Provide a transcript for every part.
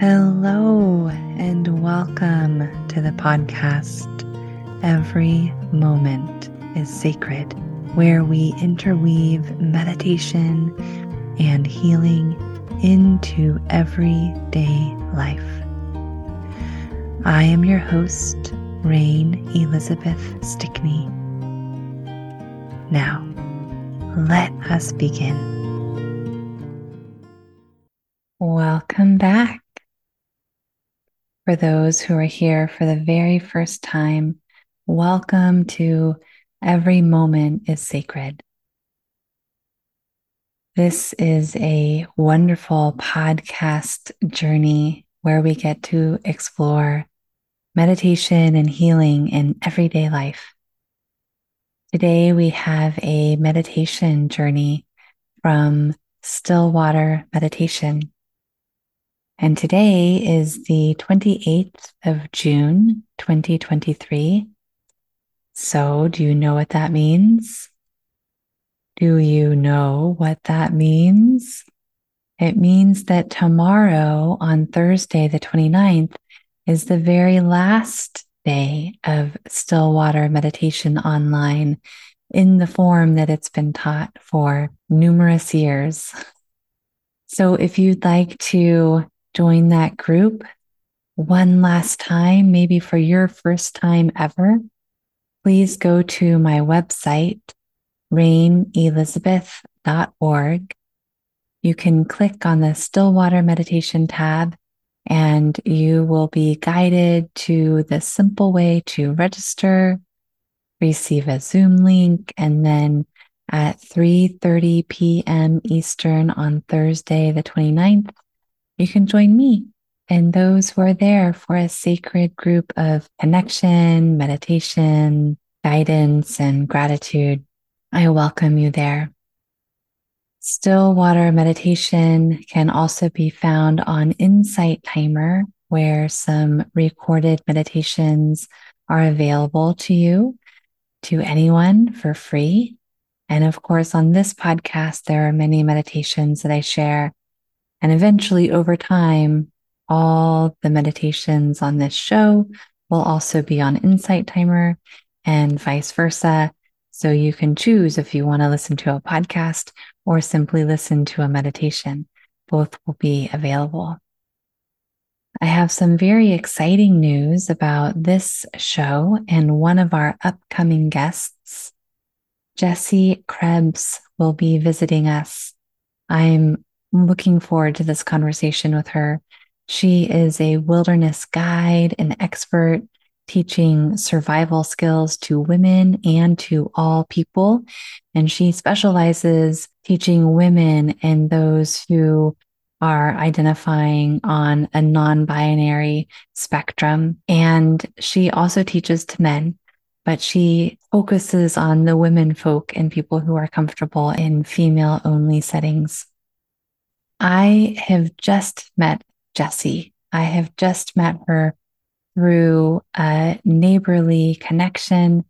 Hello, and welcome to the podcast. Every moment is sacred, where we interweave meditation and healing into everyday life. I am your host, Rain Elizabeth Stickney. Now, let us begin. Welcome back. For those who are here for the very first time, welcome to Every Moment is Sacred. This is a wonderful podcast journey where we get to explore meditation and healing in everyday life. Today, we have a meditation journey from Stillwater Meditation. And today is the 28th of June, 2023. So, do you know what that means? Do you know what that means? It means that tomorrow, on Thursday, the 29th, is the very last day of Stillwater Meditation Online in the form that it's been taught for numerous years. So if you'd like to join that group one last time, maybe for your first time ever, please go to my website, rainelizabeth.org. You can click on the Stillwater Meditation tab and you will be guided to the simple way to register, receive a Zoom link, and then at 3:30 p.m. Eastern on Thursday the 29th, you can join me and those who are there for a sacred group of connection, meditation, guidance, and gratitude. I welcome you there. Still water meditation can also be found on Insight Timer, where some recorded meditations are available to you, to anyone for free. And of course, on this podcast, there are many meditations that I share. And eventually, over time, all the meditations on this show will also be on Insight Timer and vice versa. So you can choose if you want to listen to a podcast or simply listen to a meditation. Both will be available. I have some very exciting news about this show and one of our upcoming guests. Jessie Krebs will be visiting us. I'm looking forward to this conversation with her. She is a wilderness guide, and expert teaching survival skills to women and to all people. And she specializes teaching women and those who are identifying on a non binary spectrum. And she also teaches to men, but she focuses on the women folk and people who are comfortable in female only settings. I have just met Jessie. I have just met her through a neighborly connection,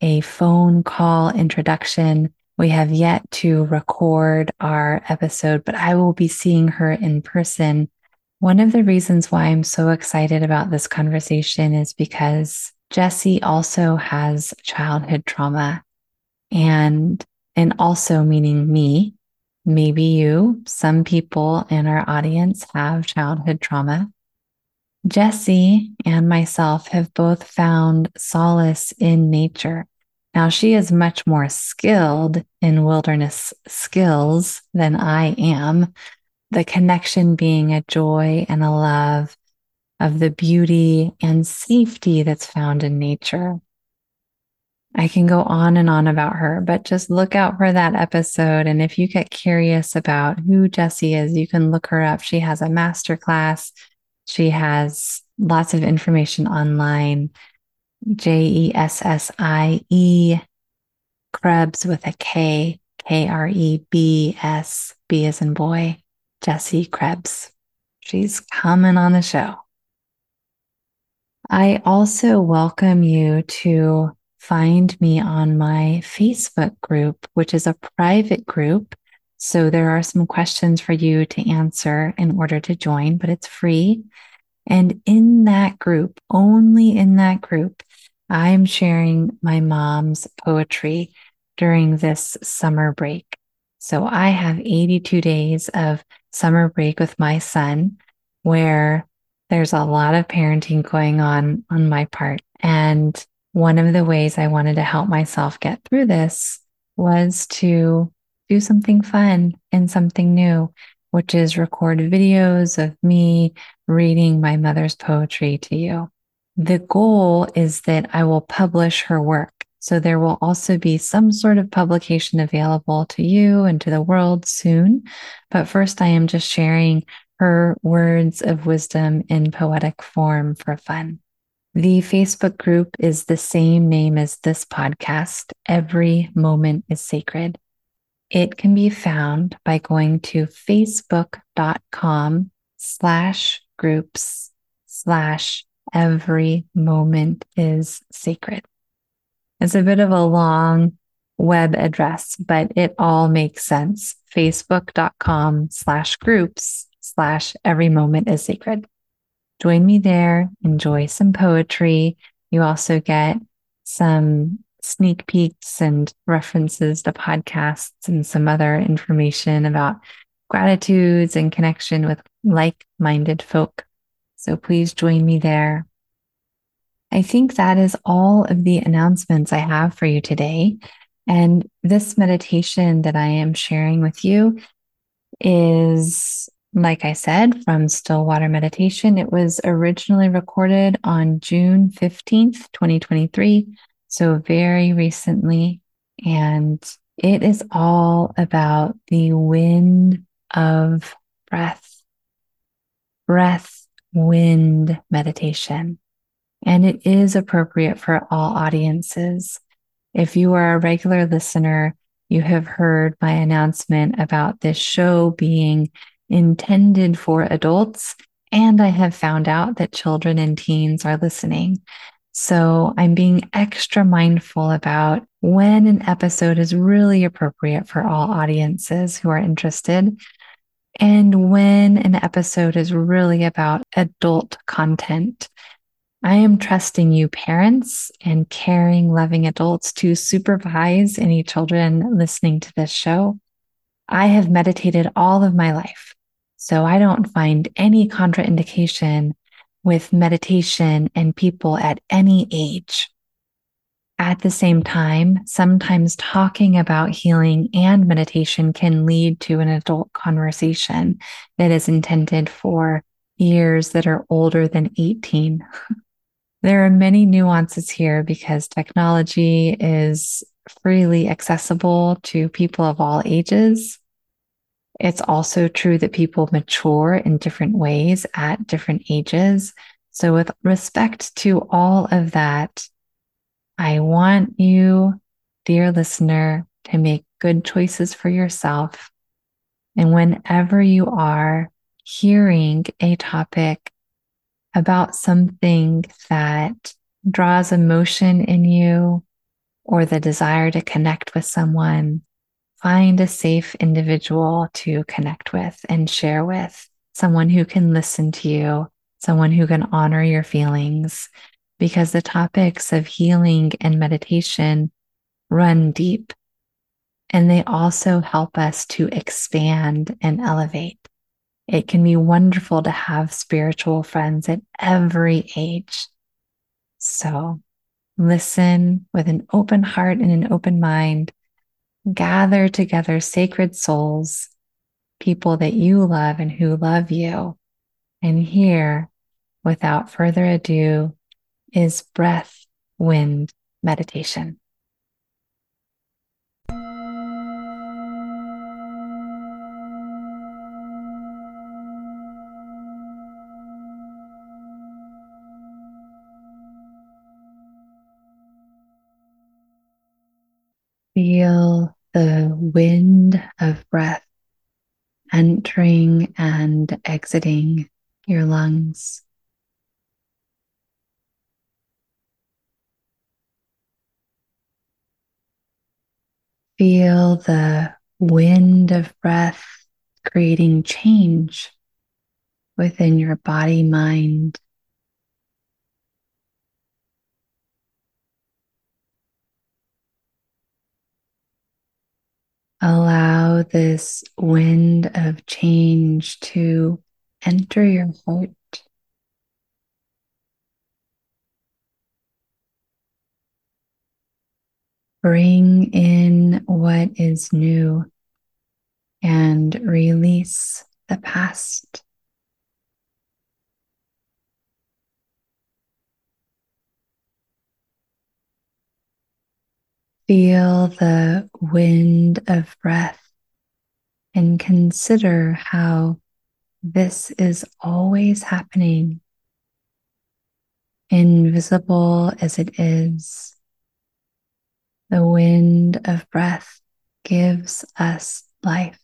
a phone call introduction. We have yet to record our episode, but I will be seeing her in person. One of the reasons why I'm so excited about this conversation is because Jessie also has childhood trauma and and also meaning me, maybe you, some people in our audience have childhood trauma. Jessie and myself have both found solace in nature. Now, she is much more skilled in wilderness skills than I am. The connection being a joy and a love of the beauty and safety that's found in nature. I can go on and on about her, but just look out for that episode. And if you get curious about who Jessie is, you can look her up. She has a masterclass she has lots of information online. J E S S I E Krebs with a K, K R E B S, B as in boy, Jessie Krebs. She's coming on the show. I also welcome you to find me on my Facebook group, which is a private group So there are some questions for you to answer in order to join, but it's free. And in that group, only in that group, I'm sharing my mom's poetry during this summer break. So I have 82 days of summer break with my son where there's a lot of parenting going on on my part. And one of the ways I wanted to help myself get through this was to do something fun and something new, which is record videos of me reading my mother's poetry to you. The goal is that I will publish her work. So there will also be some sort of publication available to you and to the world soon. But first, I am just sharing her words of wisdom in poetic form for fun. The Facebook group is the same name as this podcast. Every moment is sacred. It can be found by going to facebook.com slash groups slash every moment is sacred. It's a bit of a long web address, but it all makes sense. Facebook.com slash groups slash every moment is sacred. Join me there, enjoy some poetry. You also get some sneak peeks and references to podcasts and some other information about gratitudes and connection with like minded folk. So please join me there. I think that is all of the announcements I have for you today. And this meditation that I am sharing with you is, like I said, from Stillwater Meditation. It was originally recorded on June 15th, 2023 so very recently. And it is all about the wind of breath, breath, wind meditation. And it is appropriate for all audiences. If you are a regular listener, you have heard my announcement about this show being intended for adults. And I have found out that children and teens are listening. So I'm being extra mindful about when an episode is really appropriate for all audiences who are interested and when an episode is really about adult content. I am trusting you, parents and caring, loving adults, to supervise any children listening to this show. I have meditated all of my life, so I don't find any contraindication with meditation and people at any age. At the same time, sometimes talking about healing and meditation can lead to an adult conversation that is intended for years that are older than 18. there are many nuances here because technology is freely accessible to people of all ages. It's also true that people mature in different ways at different ages. So, with respect to all of that, I want you, dear listener, to make good choices for yourself. And whenever you are hearing a topic about something that draws emotion in you or the desire to connect with someone, find a safe individual to connect with and share with, someone who can listen to you, someone who can honor your feelings, because the topics of healing and meditation run deep. And they also help us to expand and elevate. It can be wonderful to have spiritual friends at every age. So listen with an open heart and an open mind gather together sacred souls, people that you love and who love you. And here, without further ado, is breath, wind meditation. Wind of breath entering and exiting your lungs. Feel the wind of breath creating change within your body, mind, Allow this wind of change to enter your heart. Bring in what is new and release the past. Feel the wind of breath and consider how this is always happening, invisible as it is. The wind of breath gives us life.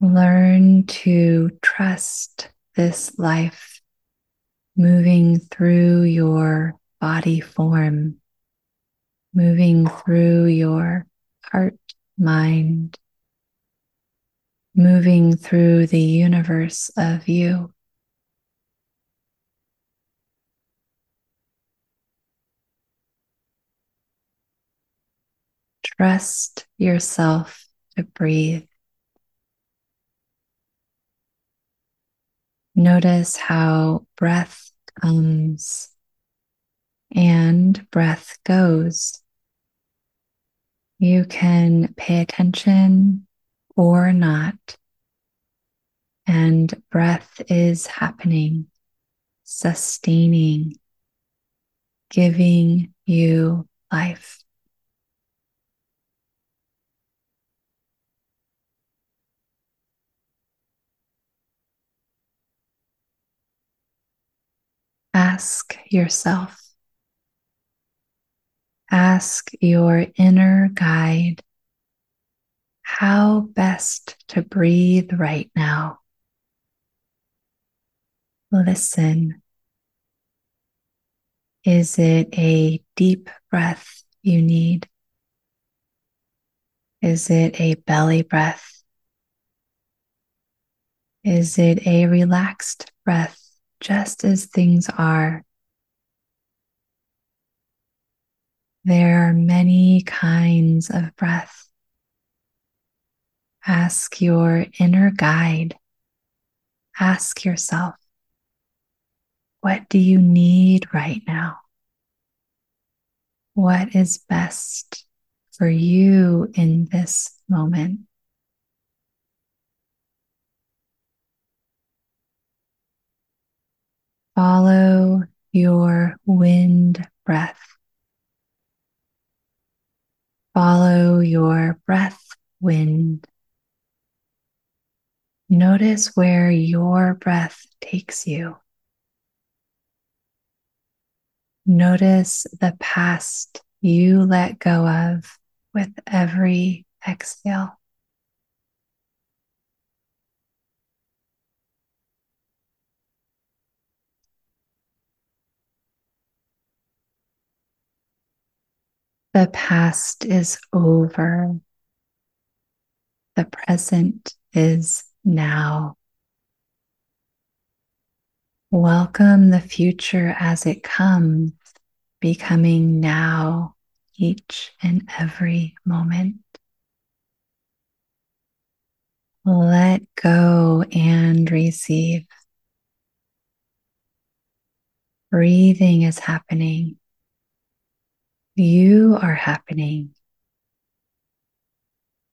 Learn to trust this life moving through your body form, moving through your heart, mind, moving through the universe of you. Trust yourself to breathe. Notice how breath comes and breath goes. You can pay attention or not, and breath is happening, sustaining, giving you life. Ask yourself, ask your inner guide how best to breathe right now. Listen. Is it a deep breath you need? Is it a belly breath? Is it a relaxed breath just as things are. There are many kinds of breath. Ask your inner guide. Ask yourself, what do you need right now? What is best for you in this moment? Follow your wind breath. Follow your breath wind. Notice where your breath takes you. Notice the past you let go of with every exhale. The past is over. The present is now. Welcome the future as it comes, becoming now each and every moment. Let go and receive. Breathing is happening. You are happening.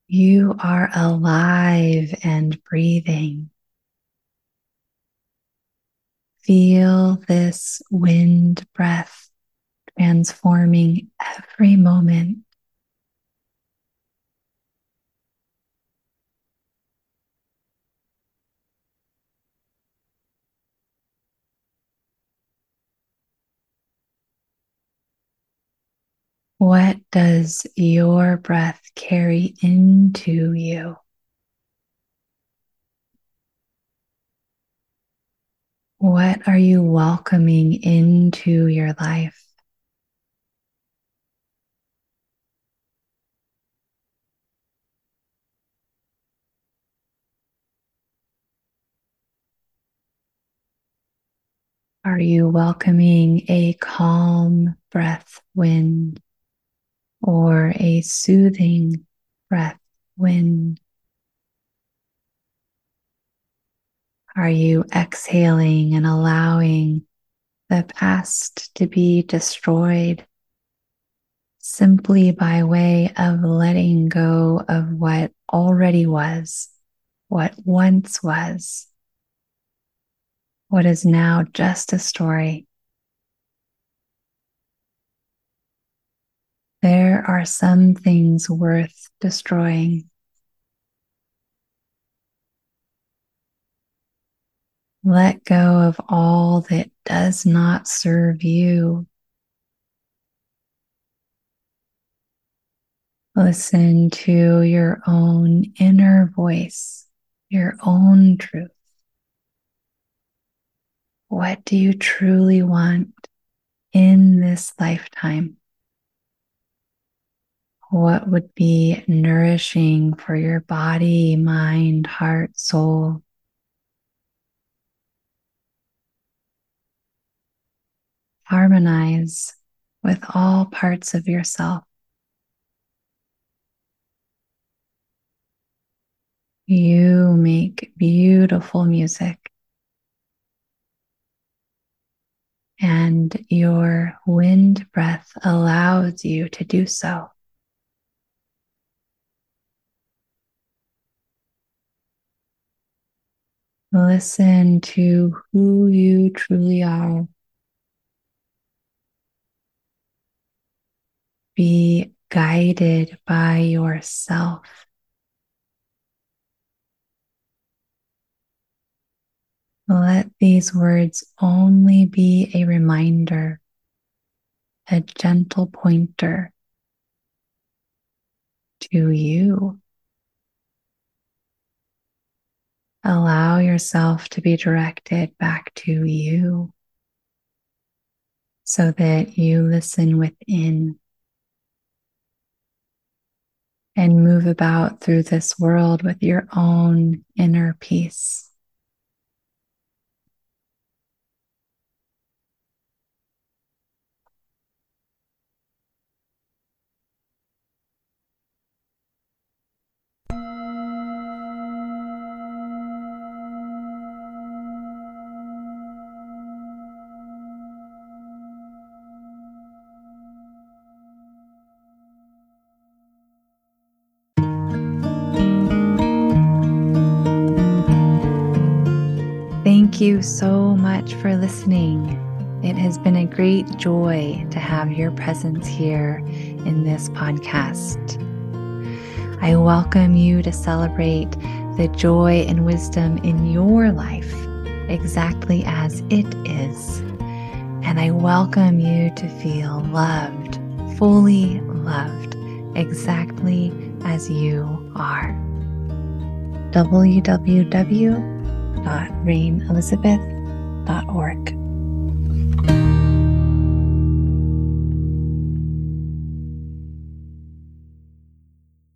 You are alive and breathing. Feel this wind breath transforming every moment. What does your breath carry into you? What are you welcoming into your life? Are you welcoming a calm breath wind or a soothing breath wind? Are you exhaling and allowing the past to be destroyed simply by way of letting go of what already was, what once was, what is now just a story? There are some things worth destroying. Let go of all that does not serve you. Listen to your own inner voice, your own truth. What do you truly want in this lifetime? What would be nourishing for your body, mind, heart, soul? harmonize with all parts of yourself. You make beautiful music, and your wind breath allows you to do so. Listen to who you truly are be guided by yourself. Let these words only be a reminder, a gentle pointer to you. Allow yourself to be directed back to you so that you listen within and move about through this world with your own inner peace. You so much for listening. It has been a great joy to have your presence here in this podcast. I welcome you to celebrate the joy and wisdom in your life exactly as it is. And I welcome you to feel loved, fully loved, exactly as you are. www www.rainelizabeth.org.